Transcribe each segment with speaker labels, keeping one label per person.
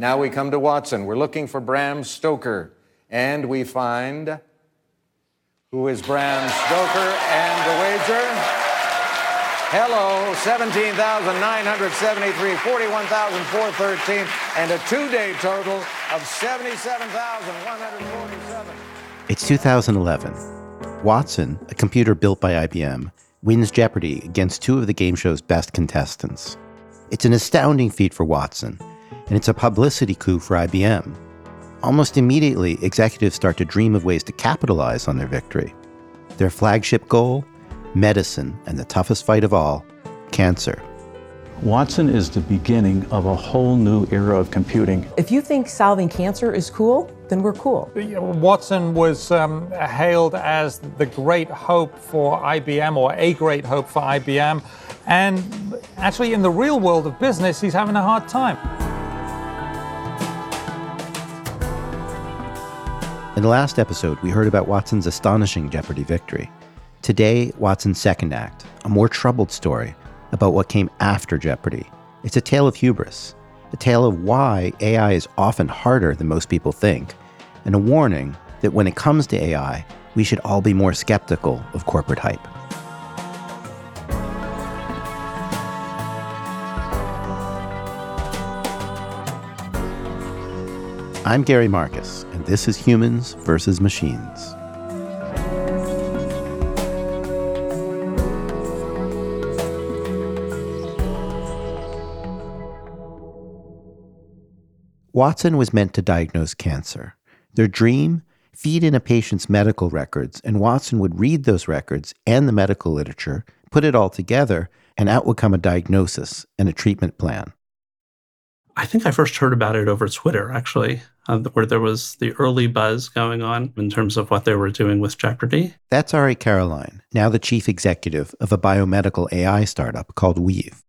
Speaker 1: Now we come to Watson. We're looking for Bram Stoker. And we find who is Bram Stoker and the wager? Hello, 17,973, 41,413, and a two-day total of 77,147.
Speaker 2: It's 2011. Watson, a computer built by IBM, wins Jeopardy against two of the game show's best contestants. It's an astounding feat for Watson, and it's a publicity coup for IBM. Almost immediately, executives start to dream of ways to capitalize on their victory. Their flagship goal? Medicine, and the toughest fight of all cancer.
Speaker 3: Watson is the beginning of a whole new era of computing.
Speaker 4: If you think solving cancer is cool, then we're cool.
Speaker 5: Watson was um, hailed as the great hope for IBM, or a great hope for IBM. And actually, in the real world of business, he's having a hard time.
Speaker 2: In the last episode, we heard about Watson's astonishing Jeopardy victory. Today, Watson's second act, a more troubled story about what came after Jeopardy. It's a tale of hubris, a tale of why AI is often harder than most people think, and a warning that when it comes to AI, we should all be more skeptical of corporate hype. I'm Gary Marcus, this is Humans versus Machines. Watson was meant to diagnose cancer. Their dream? Feed in a patient's medical records, and Watson would read those records and the medical literature, put it all together, and out would come a diagnosis and a treatment plan.
Speaker 6: I think I first heard about it over Twitter, actually, uh, where there was the early buzz going on in terms of what they were doing with Jeopardy.
Speaker 2: That's Ari Caroline, now the chief executive of a biomedical AI startup called Weave.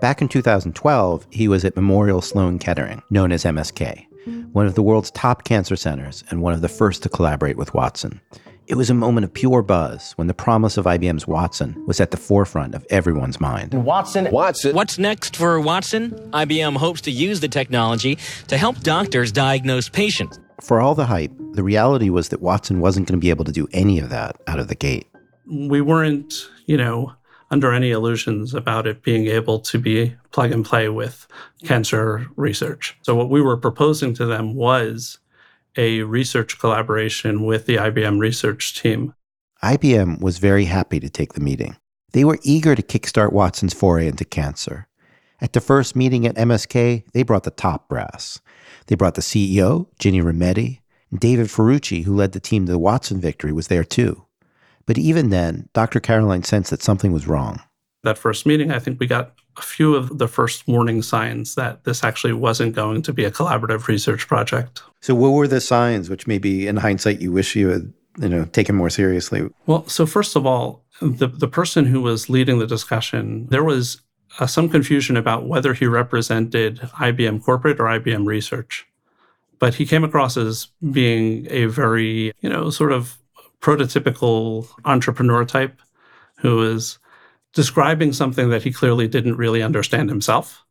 Speaker 2: Back in 2012, he was at Memorial Sloan Kettering, known as MSK, one of the world's top cancer centers and one of the first to collaborate with Watson. It was a moment of pure buzz when the promise of IBM's Watson was at the forefront of everyone's mind.
Speaker 7: Watson.
Speaker 8: Watson.
Speaker 7: What's next for Watson? IBM hopes to use the technology to help doctors diagnose patients.
Speaker 2: For all the hype, the reality was that Watson wasn't going to be able to do any of that out of the gate.
Speaker 6: We weren't, you know, under any illusions about it being able to be plug and play with cancer research. So, what we were proposing to them was a research collaboration with the IBM research team.
Speaker 2: IBM was very happy to take the meeting. They were eager to kickstart Watson's foray into cancer. At the first meeting at MSK, they brought the top brass. They brought the CEO, Ginny Rometty, and David Ferrucci, who led the team to the Watson victory, was there too. But even then, Dr. Caroline sensed that something was wrong.
Speaker 6: That first meeting, I think we got a few of the first warning signs that this actually wasn't going to be a collaborative research project.
Speaker 2: So, what were the signs which maybe in hindsight you wish you had you know, taken more seriously?
Speaker 6: Well, so first of all, the, the person who was leading the discussion, there was uh, some confusion about whether he represented IBM corporate or IBM research. But he came across as being a very, you know, sort of prototypical entrepreneur type who is describing something that he clearly didn't really understand himself.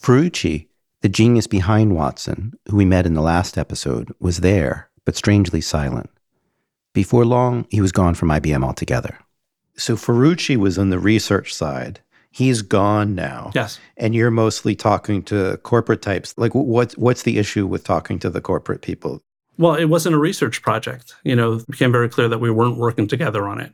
Speaker 2: Ferrucci, the genius behind Watson, who we met in the last episode, was there, but strangely silent. Before long, he was gone from IBM altogether. So Ferrucci was on the research side. He's gone now.
Speaker 6: Yes.
Speaker 2: And you're mostly talking to corporate types. Like, what's, what's the issue with talking to the corporate people?
Speaker 6: Well, it wasn't a research project. You know, it became very clear that we weren't working together on it.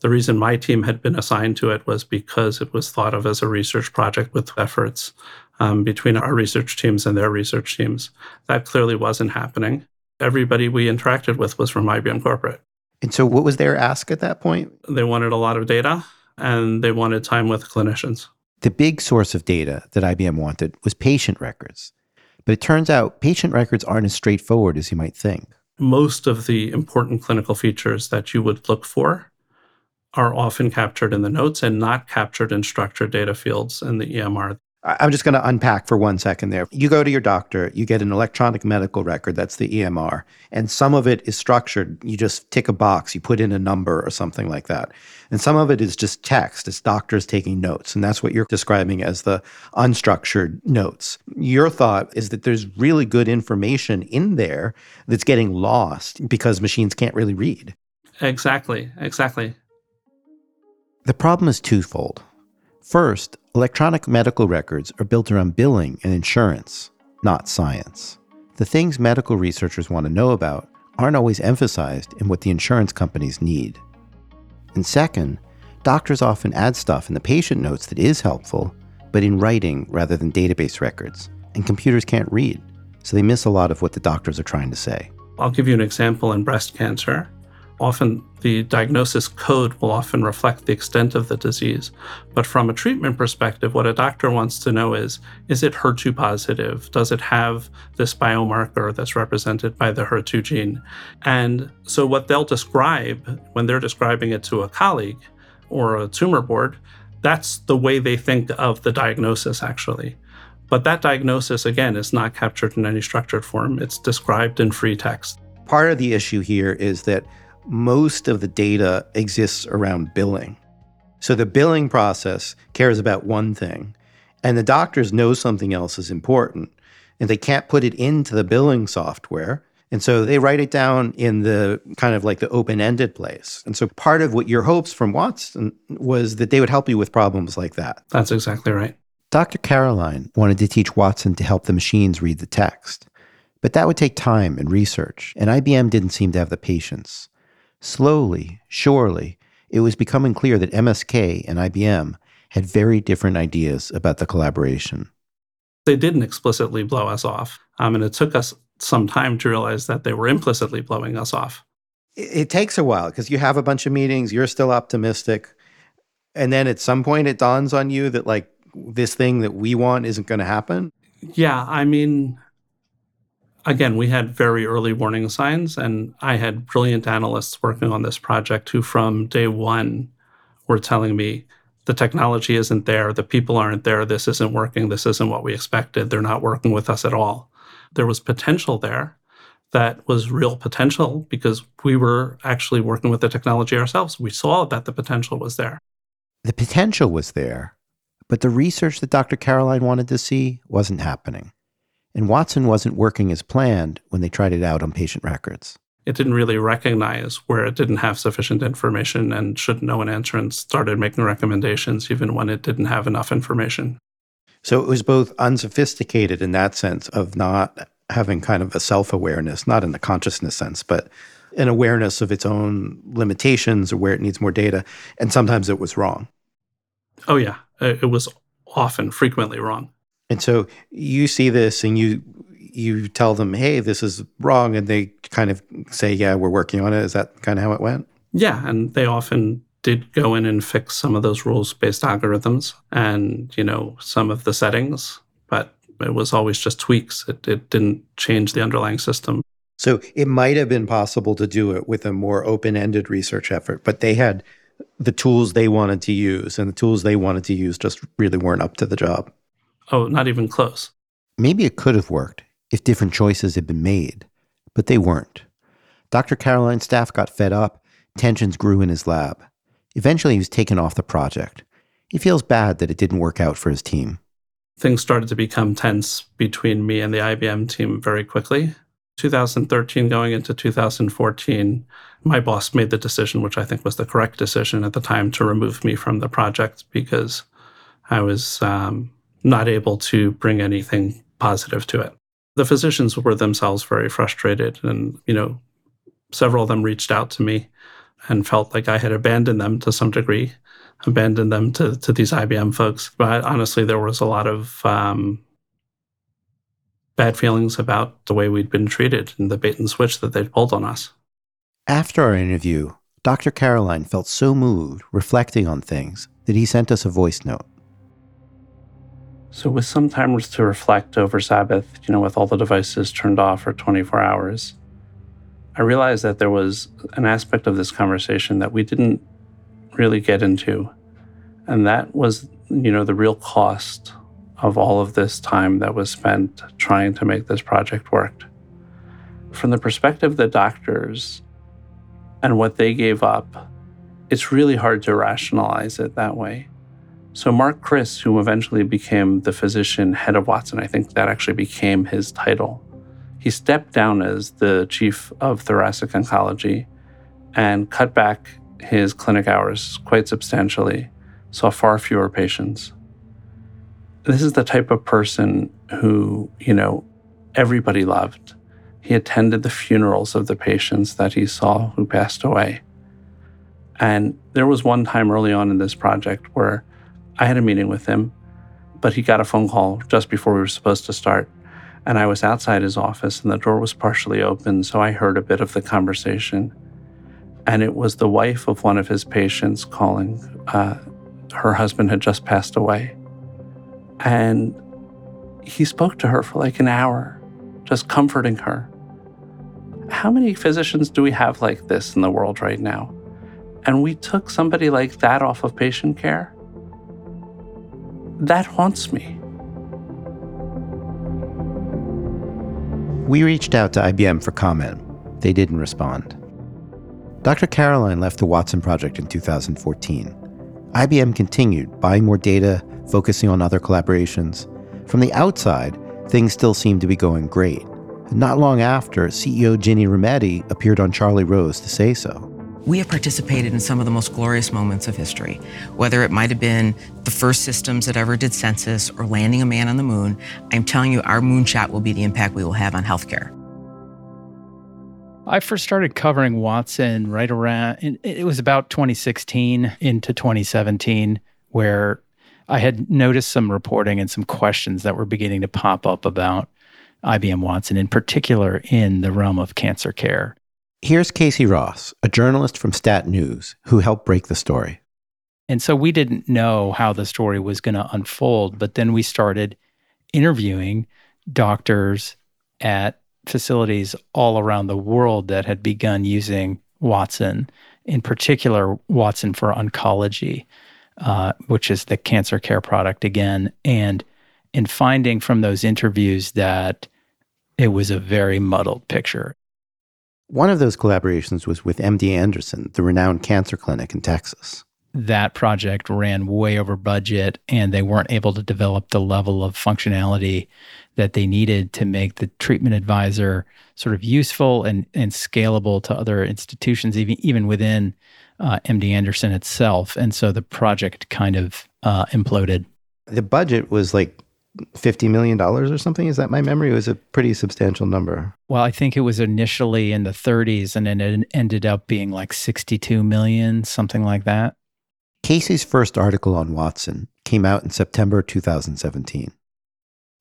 Speaker 6: The reason my team had been assigned to it was because it was thought of as a research project with efforts um, between our research teams and their research teams. That clearly wasn't happening. Everybody we interacted with was from IBM Corporate.
Speaker 2: And so, what was their ask at that point?
Speaker 6: They wanted a lot of data and they wanted time with clinicians.
Speaker 2: The big source of data that IBM wanted was patient records. But it turns out patient records aren't as straightforward as you might think.
Speaker 6: Most of the important clinical features that you would look for are often captured in the notes and not captured in structured data fields in the EMR.
Speaker 2: I'm just going to unpack for one second there. You go to your doctor, you get an electronic medical record, that's the EMR, and some of it is structured. You just tick a box, you put in a number or something like that. And some of it is just text, it's doctors taking notes. And that's what you're describing as the unstructured notes. Your thought is that there's really good information in there that's getting lost because machines can't really read.
Speaker 6: Exactly, exactly.
Speaker 2: The problem is twofold. First, electronic medical records are built around billing and insurance, not science. The things medical researchers want to know about aren't always emphasized in what the insurance companies need. And second, doctors often add stuff in the patient notes that is helpful, but in writing rather than database records, and computers can't read, so they miss a lot of what the doctors are trying to say.
Speaker 6: I'll give you an example in breast cancer often the diagnosis code will often reflect the extent of the disease. But from a treatment perspective, what a doctor wants to know is is it HER2 positive? Does it have this biomarker that's represented by the HER2 gene? And so, what they'll describe when they're describing it to a colleague or a tumor board, that's the way they think of the diagnosis actually. But that diagnosis, again, is not captured in any structured form, it's described in free text.
Speaker 2: Part of the issue here is that most of the data exists around billing. So the billing process cares about one thing, and the doctors know something else is important, and they can't put it into the billing software. And so they write it down in the kind of like the open ended place. And so part of what your hopes from Watson was that they would help you with problems like that.
Speaker 6: That's exactly right.
Speaker 2: Dr. Caroline wanted to teach Watson to help the machines read the text. But that would take time and research, and IBM didn't seem to have the patience. Slowly, surely, it was becoming clear that MSK and IBM had very different ideas about the collaboration.
Speaker 6: They didn't explicitly blow us off. Um, and it took us some time to realize that they were implicitly blowing us off.
Speaker 2: It, it takes a while because you have a bunch of meetings, you're still optimistic. And then at some point, it dawns on you that, like, this thing that we want isn't going to happen.
Speaker 6: Yeah. I mean, again, we had very early warning signs, and I had brilliant analysts working on this project who, from day one, were telling me the technology isn't there, the people aren't there, this isn't working, this isn't what we expected, they're not working with us at all. There was potential there that was real potential because we were actually working with the technology ourselves. We saw that the potential was there.
Speaker 2: The potential was there, but the research that Dr. Caroline wanted to see wasn't happening and Watson wasn't working as planned when they tried it out on patient records.
Speaker 6: It didn't really recognize where it didn't have sufficient information and should know an answer and started making recommendations even when it didn't have enough information.
Speaker 2: So it was both unsophisticated in that sense of not having kind of a self awareness, not in the consciousness sense, but an awareness of its own limitations or where it needs more data. And sometimes it was wrong.
Speaker 6: Oh, yeah. It was often, frequently wrong.
Speaker 2: And so you see this and you you tell them, "Hey, this is wrong," and they kind of say, "Yeah, we're working on it." Is that kind of how it went?
Speaker 6: Yeah, and they often did go in and fix some of those rules-based algorithms and you know some of the settings, but it was always just tweaks. It, it didn't change the underlying system.
Speaker 2: So it might have been possible to do it with a more open-ended research effort, but they had the tools they wanted to use, and the tools they wanted to use just really weren't up to the job.
Speaker 6: Oh, not even close.
Speaker 2: Maybe it could have worked if different choices had been made, but they weren't. Dr. Caroline's staff got fed up, tensions grew in his lab. Eventually, he was taken off the project. He feels bad that it didn't work out for his team.
Speaker 6: Things started to become tense between me and the IBM team very quickly. 2013 going into 2014, my boss made the decision, which I think was the correct decision at the time, to remove me from the project because I was um, not able to bring anything positive to it. The physicians were themselves very frustrated, and you know, several of them reached out to me and felt like I had abandoned them to some degree, abandoned them to to these IBM folks. But honestly, there was a lot of um, bad feelings about the way we'd been treated and the bait and switch that they'd pulled on us.
Speaker 2: After our interview, Dr. Caroline felt so moved reflecting on things that he sent us a voice note.
Speaker 6: So, with some time to reflect over Sabbath, you know, with all the devices turned off for 24 hours, I realized that there was an aspect of this conversation that we didn't really get into. And that was, you know, the real cost of all of this time that was spent trying to make this project work. From the perspective of the doctors and what they gave up, it's really hard to rationalize it that way. So, Mark Kris, who eventually became the physician head of Watson, I think that actually became his title. He stepped down as the chief of thoracic oncology and cut back his clinic hours quite substantially, saw far fewer patients. This is the type of person who, you know, everybody loved. He attended the funerals of the patients that he saw who passed away. And there was one time early on in this project where I had a meeting with him, but he got a phone call just before we were supposed to start. And I was outside his office and the door was partially open, so I heard a bit of the conversation. And it was the wife of one of his patients calling. Uh, her husband had just passed away. And he spoke to her for like an hour, just comforting her. How many physicians do we have like this in the world right now? And we took somebody like that off of patient care? That haunts me.
Speaker 2: We reached out to IBM for comment. They didn't respond. Dr. Caroline left the Watson project in 2014. IBM continued buying more data, focusing on other collaborations. From the outside, things still seemed to be going great. And not long after, CEO Ginny Rometty appeared on Charlie Rose to say so.
Speaker 8: We have participated in some of the most glorious moments of history, whether it might have been the first systems that ever did census or landing a man on the moon. I'm telling you, our moonshot will be the impact we will have on healthcare.
Speaker 9: I first started covering Watson right around, it was about 2016 into 2017, where I had noticed some reporting and some questions that were beginning to pop up about IBM Watson, in particular in the realm of cancer care.
Speaker 2: Here's Casey Ross, a journalist from Stat News, who helped break the story.
Speaker 9: And so we didn't know how the story was going to unfold, but then we started interviewing doctors at facilities all around the world that had begun using Watson, in particular, Watson for oncology, uh, which is the cancer care product again. And in finding from those interviews that it was a very muddled picture.
Speaker 2: One of those collaborations was with MD Anderson, the renowned cancer clinic in Texas.
Speaker 9: That project ran way over budget, and they weren't able to develop the level of functionality that they needed to make the treatment advisor sort of useful and, and scalable to other institutions, even, even within uh, MD Anderson itself. And so the project kind of uh, imploded.
Speaker 2: The budget was like $50 million or something. Is that my memory? It was a pretty substantial number.
Speaker 9: Well, I think it was initially in the 30s and then it ended up being like 62 million, something like that.
Speaker 2: Casey's first article on Watson came out in September 2017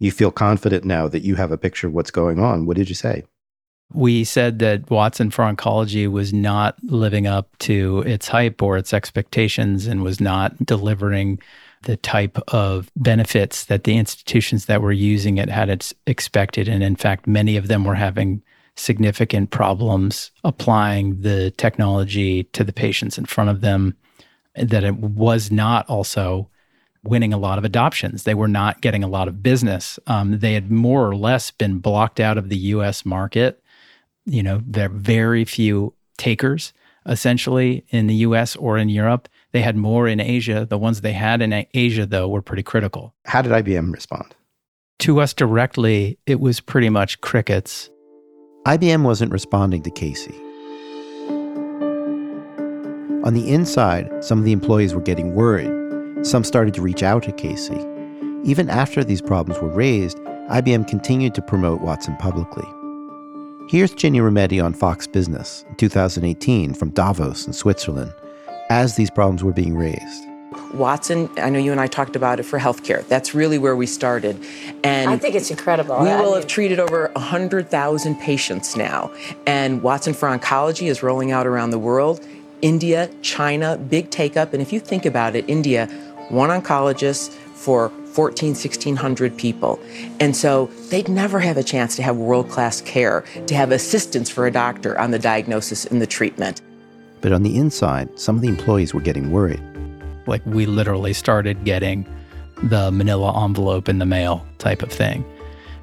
Speaker 2: you feel confident now that you have a picture of what's going on. What did you say?
Speaker 9: We said that Watson for Oncology was not living up to its hype or its expectations and was not delivering the type of benefits that the institutions that were using it had expected. And in fact, many of them were having significant problems applying the technology to the patients in front of them, that it was not also winning a lot of adoptions. They were not getting a lot of business. Um, they had more or less been blocked out of the US market. You know, there are very few takers essentially in the US or in Europe. They had more in Asia. The ones they had in Asia, though, were pretty critical.
Speaker 2: How did IBM respond?
Speaker 9: To us directly, it was pretty much crickets.
Speaker 2: IBM wasn't responding to Casey. On the inside, some of the employees were getting worried some started to reach out to Casey. Even after these problems were raised, IBM continued to promote Watson publicly. Here's Ginny Rometty on Fox Business in 2018 from Davos in Switzerland as these problems were being raised.
Speaker 8: Watson, I know you and I talked about it for healthcare. That's really where we started.
Speaker 10: And I think it's incredible.
Speaker 8: We will have treated over 100,000 patients now. And Watson for Oncology is rolling out around the world. India, China, big take up. And if you think about it, India one oncologist for 14, 1600 people. And so they'd never have a chance to have world class care, to have assistance for a doctor on the diagnosis and the treatment.
Speaker 2: But on the inside, some of the employees were getting worried.
Speaker 9: Like we literally started getting the manila envelope in the mail type of thing.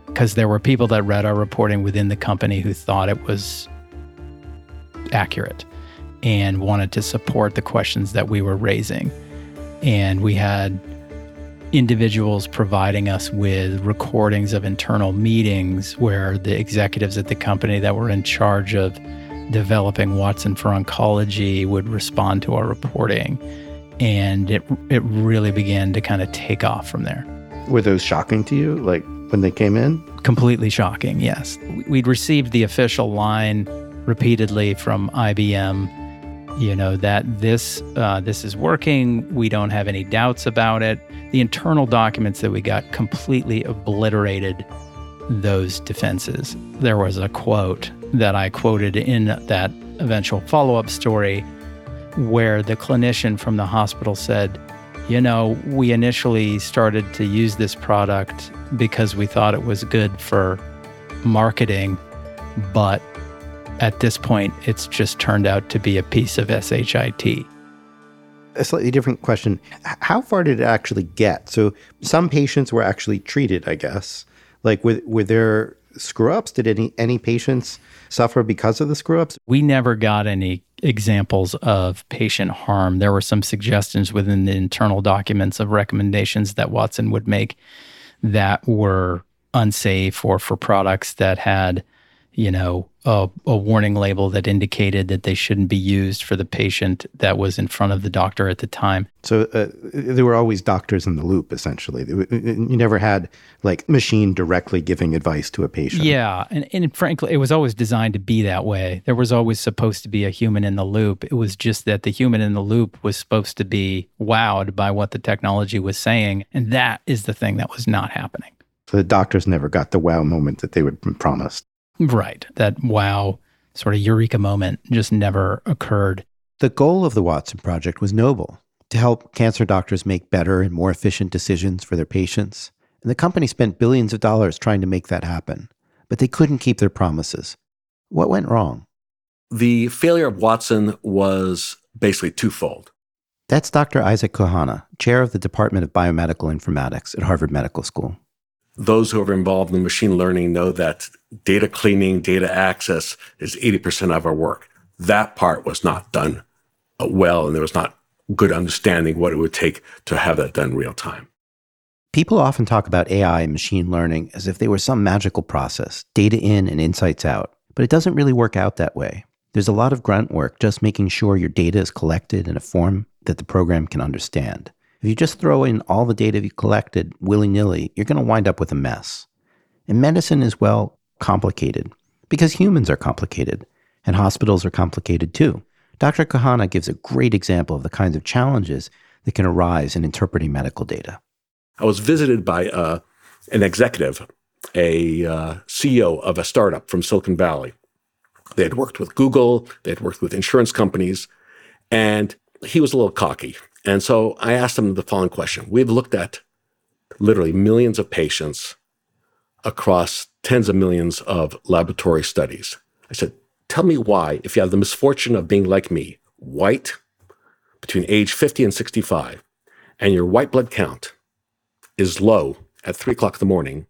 Speaker 9: Because there were people that read our reporting within the company who thought it was accurate and wanted to support the questions that we were raising. And we had individuals providing us with recordings of internal meetings where the executives at the company that were in charge of developing Watson for oncology would respond to our reporting. And it, it really began to kind of take off from there.
Speaker 2: Were those shocking to you, like when they came in?
Speaker 9: Completely shocking, yes. We'd received the official line repeatedly from IBM you know that this uh, this is working we don't have any doubts about it the internal documents that we got completely obliterated those defenses there was a quote that i quoted in that eventual follow-up story where the clinician from the hospital said you know we initially started to use this product because we thought it was good for marketing but at this point, it's just turned out to be a piece of SHIT.
Speaker 2: A slightly different question. How far did it actually get? So some patients were actually treated, I guess. Like were, were there screw ups? Did any any patients suffer because of the screw ups?
Speaker 9: We never got any examples of patient harm. There were some suggestions within the internal documents of recommendations that Watson would make that were unsafe or for products that had you know, a, a, warning label that indicated that they shouldn't be used for the patient that was in front of the doctor at the time.
Speaker 2: So uh, there were always doctors in the loop, essentially. You never had like machine directly giving advice to a patient.
Speaker 9: Yeah, and, and frankly, it was always designed to be that way. There was always supposed to be a human in the loop. It was just that the human in the loop was supposed to be wowed by what the technology was saying, and that is the thing that was not happening.
Speaker 2: So the doctors never got the wow moment that they were promised.
Speaker 9: Right. That wow sort of eureka moment just never occurred.
Speaker 2: The goal of the Watson Project was noble to help cancer doctors make better and more efficient decisions for their patients. And the company spent billions of dollars trying to make that happen, but they couldn't keep their promises. What went wrong?
Speaker 11: The failure of Watson was basically twofold.
Speaker 2: That's Dr. Isaac Kohane, chair of the Department of Biomedical Informatics at Harvard Medical School
Speaker 11: those who are involved in machine learning know that data cleaning, data access is 80% of our work. That part was not done uh, well, and there was not good understanding what it would take to have that done real time.
Speaker 2: People often talk about AI and machine learning as if they were some magical process, data in and insights out, but it doesn't really work out that way. There's a lot of grunt work just making sure your data is collected in a form that the program can understand. If you just throw in all the data you collected willy nilly, you're going to wind up with a mess. And medicine is, well, complicated because humans are complicated and hospitals are complicated too. Dr. Kohane gives a great example of the kinds of challenges that can arise in interpreting medical data.
Speaker 11: I was visited by uh, an executive, a uh, CEO of a startup from Silicon Valley. They had worked with Google, they had worked with insurance companies, and he was a little cocky. And so I asked them the following question. We've looked at literally millions of patients across tens of millions of laboratory studies. I said, Tell me why, if you have the misfortune of being like me, white, between age 50 and 65, and your white blood count is low at three o'clock in the morning,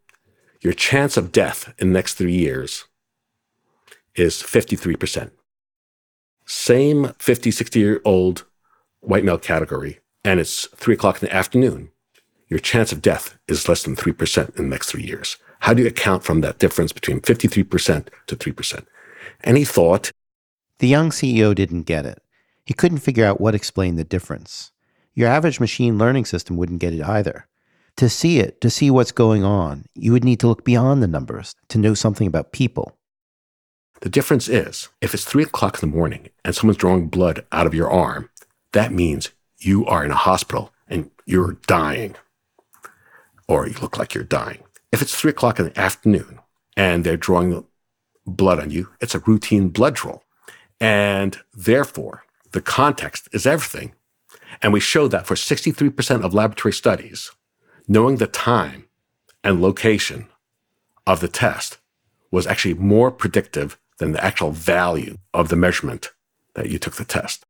Speaker 11: your chance of death in the next three years is 53%. Same 50, 60 year old white male category, and it's three o'clock in the afternoon, your chance of death is less than 3% in the next three years. How do you account from that difference between 53% to 3%? Any thought?
Speaker 2: The young CEO didn't get it. He couldn't figure out what explained the difference. Your average machine learning system wouldn't get it either. To see it, to see what's going on, you would need to look beyond the numbers to know something about people.
Speaker 11: The difference is if it's three o'clock in the morning and someone's drawing blood out of your arm, that means you are in a hospital and you're dying, or you look like you're dying. If it's three o'clock in the afternoon and they're drawing blood on you, it's a routine blood draw. And therefore, the context is everything. And we show that for 63% of laboratory studies, knowing the time and location of the test was actually more predictive than the actual value of the measurement that you took the test.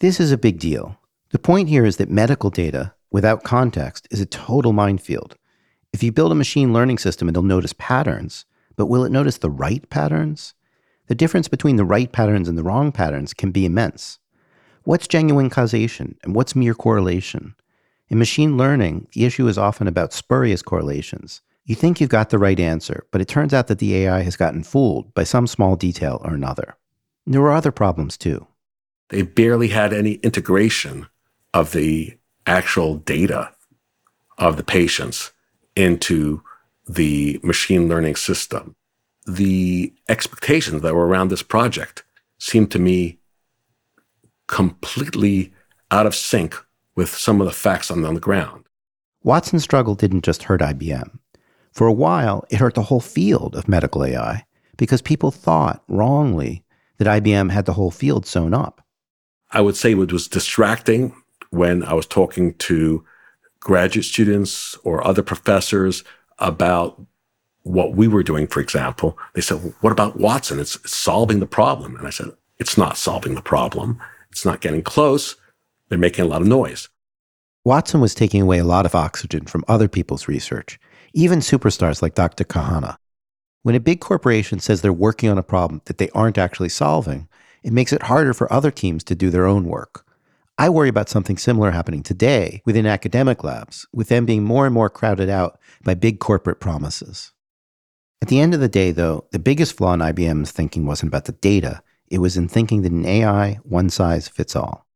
Speaker 2: This is a big deal. The point here is that medical data, without context, is a total minefield. If you build a machine learning system, it'll notice patterns, but will it notice the right patterns? The difference between the right patterns and the wrong patterns can be immense. What's genuine causation and what's mere correlation? In machine learning, the issue is often about spurious correlations. You think you've got the right answer, but it turns out that the AI has gotten fooled by some small detail or another. And there are other problems too.
Speaker 11: They barely had any integration of the actual data of the patients into the machine learning system. The expectations that were around this project seemed to me completely out of sync with some of the facts on, the ground.
Speaker 2: Watson's struggle didn't just hurt IBM. For a while, it hurt the whole field of medical AI because people thought wrongly that IBM had the whole field sewn up.
Speaker 11: I would say it was distracting when I was talking to graduate students or other professors about what we were doing, for example. They said, well, What about Watson? It's, it's solving the problem. And I said, It's not solving the problem. It's not getting close. They're making a lot of noise.
Speaker 2: Watson was taking away a lot of oxygen from other people's research, even superstars like Dr. Kohane. When a big corporation says they're working on a problem that they aren't actually solving, it makes it harder for other teams to do their own work. I worry about something similar happening today within academic labs, with them being more and more crowded out by big corporate promises. At the end of the day, though, the biggest flaw in IBM's thinking wasn't about the data, it was in thinking that in AI, one size fits all.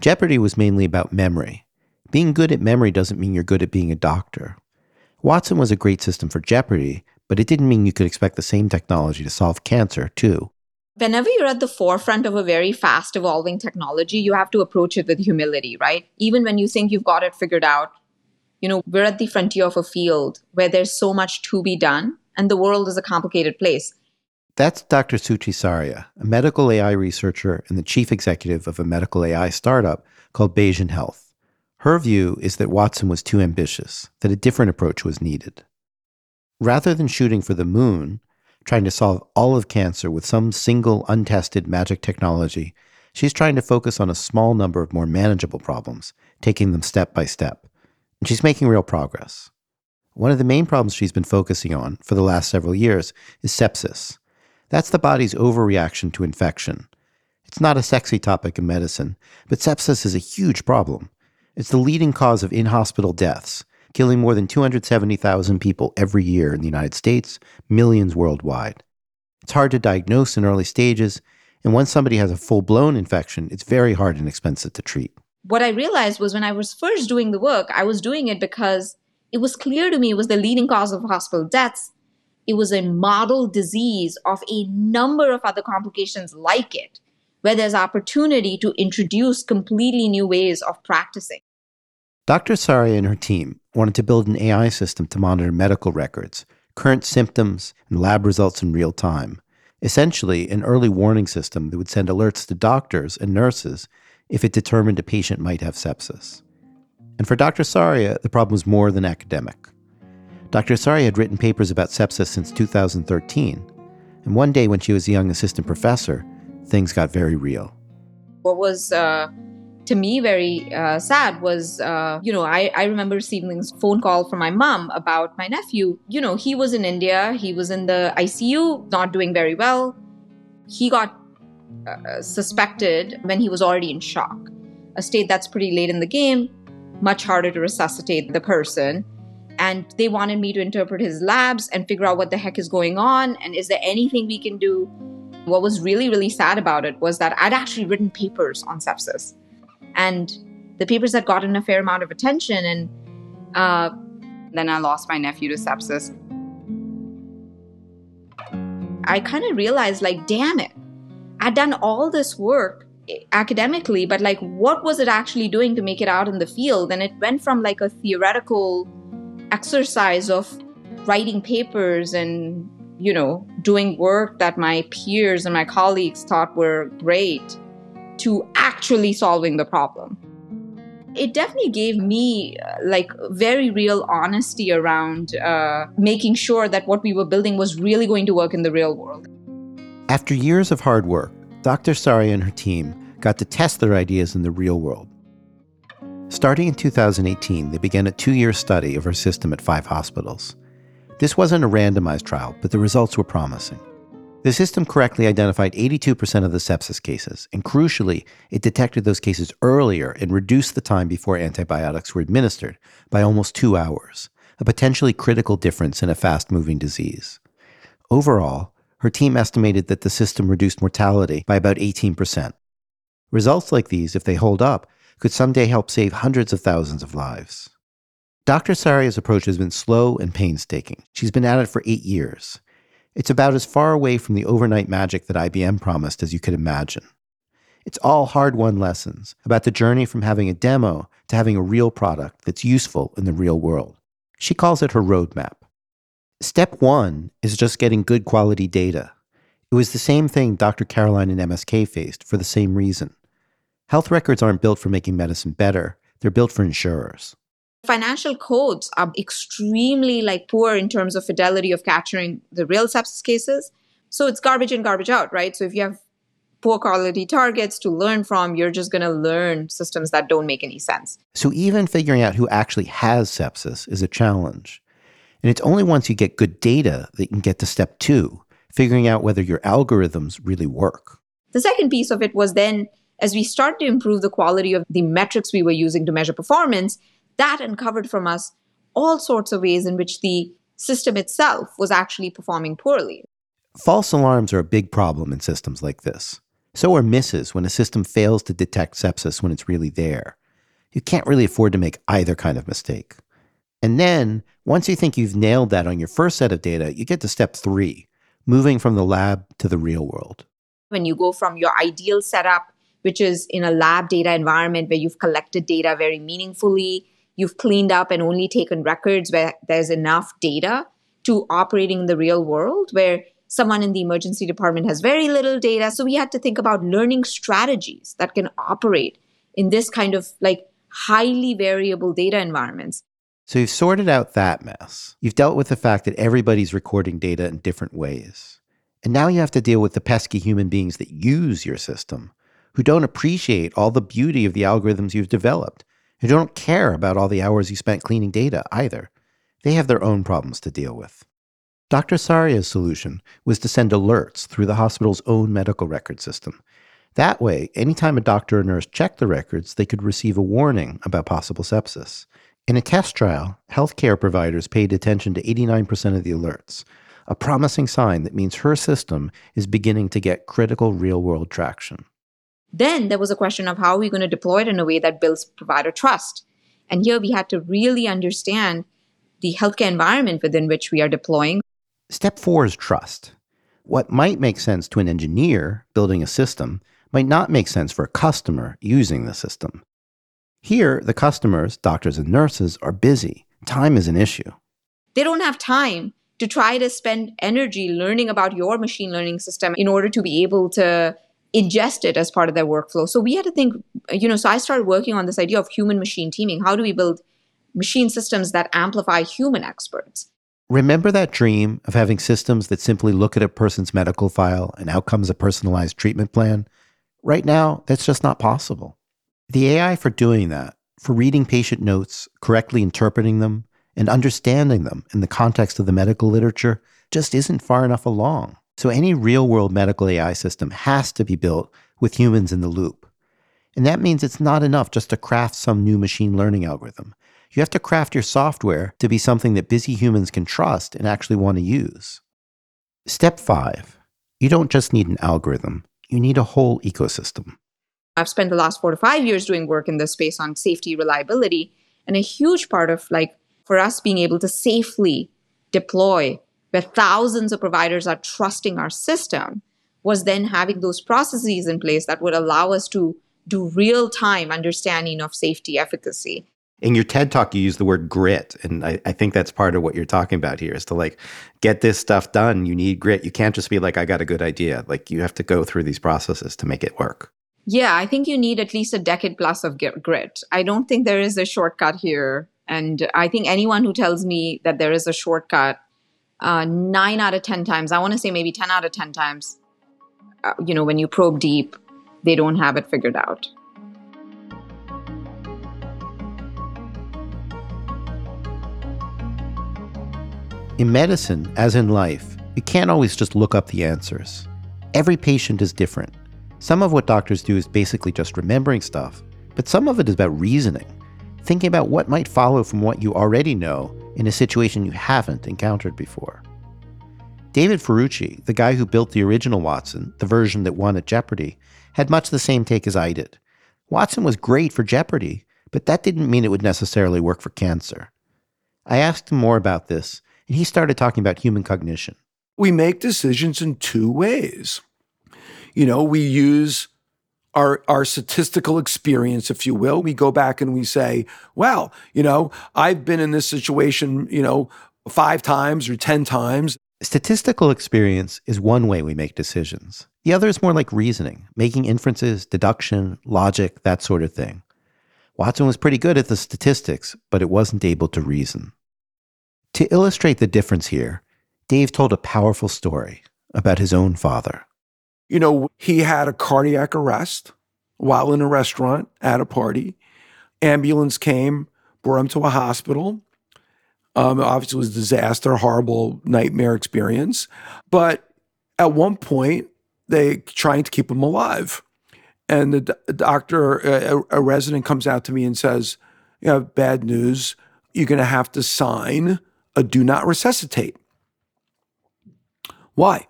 Speaker 2: Jeopardy was mainly about memory. Being good at memory doesn't mean you're good at being a doctor. Watson was a great system for Jeopardy, but it didn't mean you could expect the same technology to solve cancer, too.
Speaker 12: Whenever you're at the forefront of a very fast evolving technology, you have to approach it with humility, right? Even when you think you've got it figured out, you know, we're at the frontier of a field where there's so much to be done, and the world is a complicated place.
Speaker 2: That's Dr. Suchi Saria, a medical AI researcher and the chief executive of a medical AI startup called Bayesian Health. Her view is that Watson was too ambitious, that a different approach was needed. Rather than shooting for the moon, trying to solve all of cancer with some single untested magic technology, she's trying to focus on a small number of more manageable problems, taking them step by step. And she's making real progress. One of the main problems she's been focusing on for the last several years is sepsis. That's the body's overreaction to infection. It's not a sexy topic in medicine, but sepsis is a huge problem. It's the leading cause of in hospital deaths, killing more than 270,000 people every year in the United States, millions worldwide. It's hard to diagnose in early stages, and once somebody has a full blown infection, it's very hard and expensive to treat.
Speaker 12: What I realized was when I was first doing the work, I was doing it because it was clear to me it was the leading cause of hospital deaths. It was a model disease of a number of other complications like it, where there's opportunity to introduce completely new ways of practicing.
Speaker 2: Dr. Saria and her team wanted to build an AI system to monitor medical records, current symptoms, and lab results in real time. Essentially, an early warning system that would send alerts to doctors and nurses if it determined a patient might have sepsis. And for Dr. Saria, the problem was more than academic. Dr. Saria had written papers about sepsis since 2013, and one day when she was a young assistant professor, things got very real.
Speaker 12: What was uh, to me very uh, sad was, uh, you know, I, I remember receiving this phone call from my mom about my nephew. You know, he was in India, he was in the ICU, not doing very well. He got uh, suspected when he was already in shock, a state that's pretty late in the game, much harder to resuscitate the person. And they wanted me to interpret his labs and figure out what the heck is going on and is there anything we can do. What was really, really sad about it was that I'd actually written papers on sepsis and the papers had gotten a fair amount of attention and uh, then i lost my nephew to sepsis. I kind of realized like damn it i'd done all this work academically but like what was it actually doing to make it out in the field? And it went from like a theoretical exercise of writing papers and you know doing work that my peers and my colleagues thought were great to actually solving the problem. It definitely gave me uh, like very real honesty around uh, making sure that what we were building was really going to work in the real world.
Speaker 2: After years of hard work, Dr. Saria and her team got to test their ideas in the real world. Starting in 2018, they began a two year study of her system at five hospitals. This wasn't a randomized trial, but the results were promising. The system correctly identified 82% of the sepsis cases, and crucially, it detected those cases earlier and reduced the time before antibiotics were administered by almost two hours, a potentially critical difference in a fast moving disease. Overall, her team estimated that the system reduced mortality by about 18%. Results like these, if they hold up, could someday help save hundreds of thousands of lives. Dr. Saria's approach has been slow and painstaking. She's been at it for eight years. It's about as far away from the overnight magic that IBM promised as you could imagine. It's all hard won lessons about the journey from having a demo to having a real product that's useful in the real world. She calls it her roadmap. Step one is just getting good quality data. It was the same thing Dr. Caroline and MSK faced for the same reason. Health records aren't built for making medicine better, they're built for insurers
Speaker 12: financial codes are extremely like poor in terms of fidelity of capturing the real sepsis cases. So it's garbage in garbage out right? So if you have poor quality targets to learn from you're just going to learn systems that don't make any sense.
Speaker 2: So even figuring out who actually has sepsis is a challenge. And it's only once you get good data that you can get to step two figuring out whether your algorithms really work.
Speaker 12: The second piece of it was then as we started to improve the quality of the metrics we were using to measure performance that uncovered from us all sorts of ways in which the system itself was actually performing poorly.
Speaker 2: False alarms are a big problem in systems like this. So are misses when a system fails to detect sepsis when it's really there. You can't really afford to make either kind of mistake. And then, once you think you've nailed that on your first set of data, you get to step three moving from the lab to the real world.
Speaker 12: When you go from your ideal setup, which is in a lab data environment where you've collected data very meaningfully, you've cleaned up and only taken records where there's enough data to operating in the real world where someone in the emergency department has very little data. So we had to think about learning strategies that can operate in this kind of like highly variable data environments.
Speaker 2: So you've sorted out that mess. You've dealt with the fact that everybody's recording data in different ways. And now you have to deal with the pesky human beings that use your system who don't appreciate all the beauty of the algorithms you've developed who don't care about all the hours you spent cleaning data either. They have their own problems to deal with. Dr. Saria's solution was to send alerts through the hospital's own medical record system. That way, anytime a doctor or nurse checked the records, they could receive a warning about possible sepsis. In a test trial, healthcare providers paid attention to 89% of the alerts, a promising sign that means her system is beginning to get critical real world traction.
Speaker 12: Then there was a question of how are we going to deploy it in a way that builds provider trust. And here we had to really understand the healthcare environment within which we are deploying.
Speaker 2: Step four is trust. What might make sense to an engineer building a system might not make sense for a customer using the system. Here, the customers, doctors and nurses, are busy. Time is an issue.
Speaker 12: They don't have time to try to spend energy learning about your machine learning system in order to be able to ingest it as part of their workflow. So we had to think, you know, so I started working on this idea of human machine teaming. How do we build machine systems that amplify human experts?
Speaker 2: Remember that dream of having systems that simply look at a person's medical file and out comes a personalized treatment plan? Right now, that's just not possible. The AI for doing that, for reading patient notes, correctly interpreting them, and understanding them in the context of the medical literature just isn't far enough along. So any real world medical AI system has to be built with humans in the loop. And that means it's not enough just to craft some new machine learning algorithm. You have to craft your software to be something that busy humans can trust and actually want to use. Step five you don't just need an algorithm, you need a whole ecosystem.
Speaker 12: I've spent the last four to five years doing work in this space on safety, reliability, and a huge part of like for us being able to safely deploy where thousands of providers are trusting our system, was then having those processes in place that would allow us to do real time understanding of safety efficacy.
Speaker 2: In your TED talk, you use the word grit. And I, I, think that's part of what you're talking about here is to like get this stuff done. You need grit. You can't just be like, I got a good idea. Like you have to go through these processes to make it work.
Speaker 12: Yeah, I think you need at least a decade plus of grit. I don't think there is a shortcut here. And I think anyone who tells me that there is a shortcut uh, nine out of 10 times, I want to say maybe 10 out of 10 times, uh, you know, when you probe deep, they don't have it figured out.
Speaker 2: In medicine, as in life, you can't always just look up the answers. Every patient is different. Some of what doctors do is basically just remembering stuff, but some of it is about reasoning, thinking about what might follow from what you already know in a situation you haven't encountered before. David Ferrucci, the guy who built the original Watson, the version that won at Jeopardy, had much the same take as I did. Watson was great for Jeopardy, but that didn't mean it would necessarily work for cancer. I asked him more about this, and he started talking about human cognition.
Speaker 13: We make decisions in two ways. You know, we use our, our statistical experience, if you will. We go back and we say, well, you know, I've been in this situation, you know, five times or 10 times.
Speaker 2: Statistical experience is one way we make decisions. The other is more like reasoning, making inferences, deduction, logic, that sort of thing. Watson was pretty good at the statistics, but it wasn't able to reason. To illustrate the difference here, Dave told a powerful story about his own father.
Speaker 13: You know, he had a cardiac arrest while in a restaurant at a party. Ambulance came, brought him to a hospital. Um, obviously, it was a disaster, horrible nightmare experience. But at one point, they trying to keep him alive. And the, doctor, a, a resident comes out to me and says, You have bad news. You're going to have to sign a do not resuscitate. Why?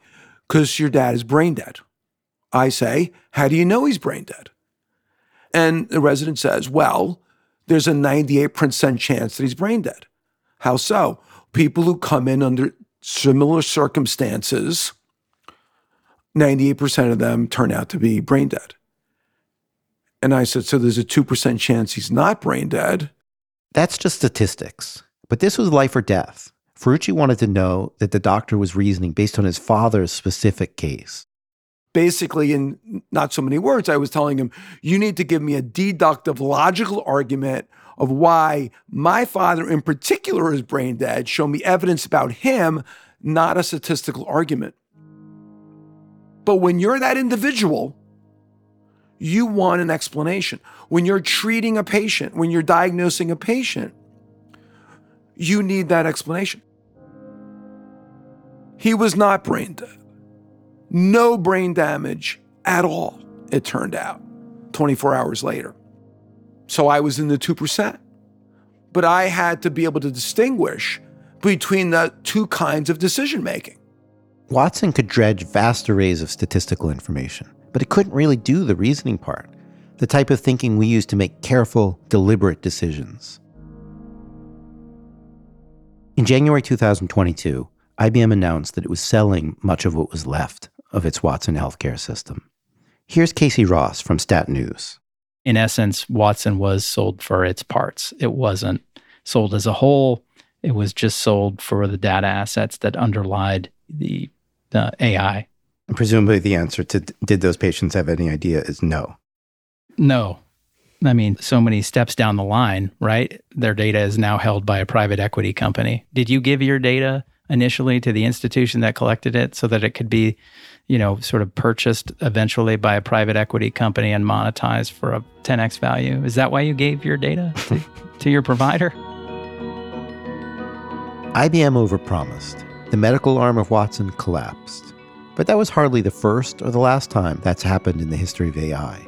Speaker 13: Because your dad is brain dead. I say, How do you know he's brain dead? And the resident says, Well, there's a 98% chance that he's brain dead. How so? People who come in under similar circumstances, 98% of them turn out to be brain dead. And I said, So there's a 2% chance he's not brain dead.
Speaker 2: That's just statistics. But this was life or death. Ferrucci wanted to know that the doctor was reasoning based on his father's specific case.
Speaker 13: Basically, in not so many words, I was telling him, you need to give me a deductive, logical argument of why my father in particular is brain dead. Show me evidence about him, not a statistical argument. But when you're that individual, you want an explanation. When you're treating a patient, when you're diagnosing a patient, you need that explanation. He was not brain dead. No brain damage at all, it turned out, 24 hours later. So I was in the 2%. But I had to be able to distinguish between the two kinds of decision making.
Speaker 2: Watson could dredge vast arrays of statistical information, but it couldn't really do the reasoning part, the type of thinking we use to make careful, deliberate decisions. In January 2022, IBM announced that it was selling much of what was left of its Watson healthcare system. Here's Casey Ross from Stat News.
Speaker 9: In essence, Watson was sold for its parts. It wasn't sold as a whole. It was just sold for the data assets that underlied the, the AI.
Speaker 2: And presumably, the answer to did those patients have any idea is no.
Speaker 9: No. I mean, so many steps down the line, right? Their data is now held by a private equity company. Did you give your data initially to the institution that collected it so that it could be, you know, sort of purchased eventually by a private equity company and monetized for a 10x value? Is that why you gave your data to, to your provider?
Speaker 2: IBM overpromised. The medical arm of Watson collapsed. But that was hardly the first or the last time that's happened in the history of AI.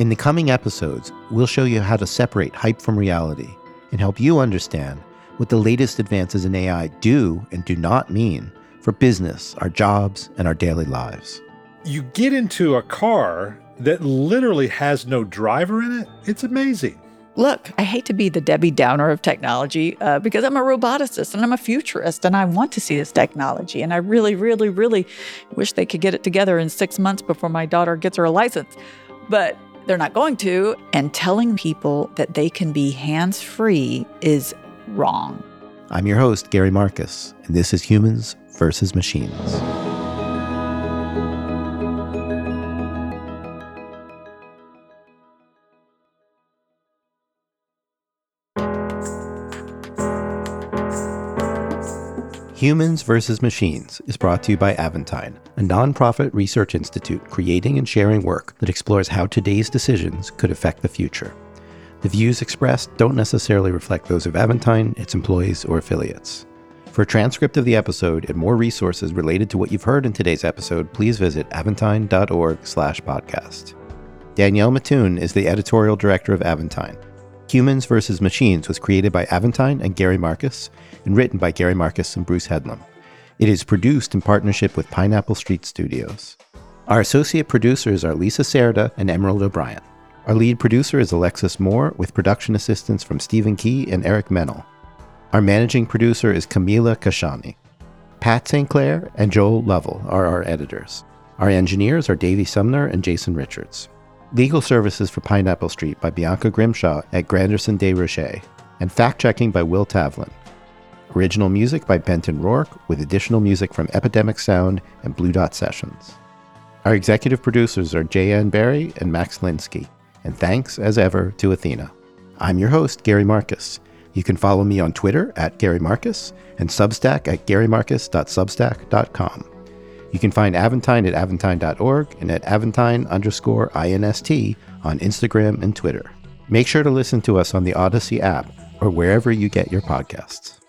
Speaker 2: In the coming episodes, we'll show you how to separate hype from reality and help you understand what the latest advances in AI do and do not mean for business, our jobs, and our daily lives.
Speaker 14: You get into a car that literally has no driver in it. It's amazing.
Speaker 15: Look, I hate to be the Debbie Downer of technology uh, because I'm a roboticist and I'm a futurist and I want to see this technology. And I really, really, really wish they could get it together in six months before my daughter gets her license. But they're not going to. And telling people that they can be hands free is wrong.
Speaker 2: I'm your host, Gary Marcus, and this is Humans versus Machines. Humans versus Machines is brought to you by Aventine, a nonprofit research institute creating and sharing work that explores how today's decisions could affect the future. The views expressed don't necessarily reflect those of Aventine, its employees, or affiliates. For a transcript of the episode and more resources related to what you've heard in today's episode, please visit aventine.org slash podcast. Danielle Mattoon is the editorial director of Aventine. Humans vs. Machines was created by Aventine and Gary Marcus and written by Gary Marcus and Bruce Headlam. It is produced in partnership with Pineapple Street Studios. Our associate producers are Lisa Serda and Emerald O'Brien. Our lead producer is Alexis Moore, with production assistance from Stephen Key and Eric Mennel. Our managing producer is Camila Kashani. Pat St. Clair and Joel Lovell are our editors. Our engineers are Davey Sumner and Jason Richards. Legal services for Pineapple Street by Bianca Grimshaw at Granderson Des Rochers, and fact checking by Will Tavlin. Original music by Benton Rourke, with additional music from Epidemic Sound and Blue Dot Sessions. Our executive producers are J.N. Barry and Max Linsky, and thanks, as ever, to Athena. I'm your host, Gary Marcus. You can follow me on Twitter at Gary Marcus and Substack at garymarcus.substack.com. You can find Aventine at aventine.org and at aventine underscore INST on Instagram and Twitter. Make sure to listen to us on the Odyssey app or wherever you get your podcasts.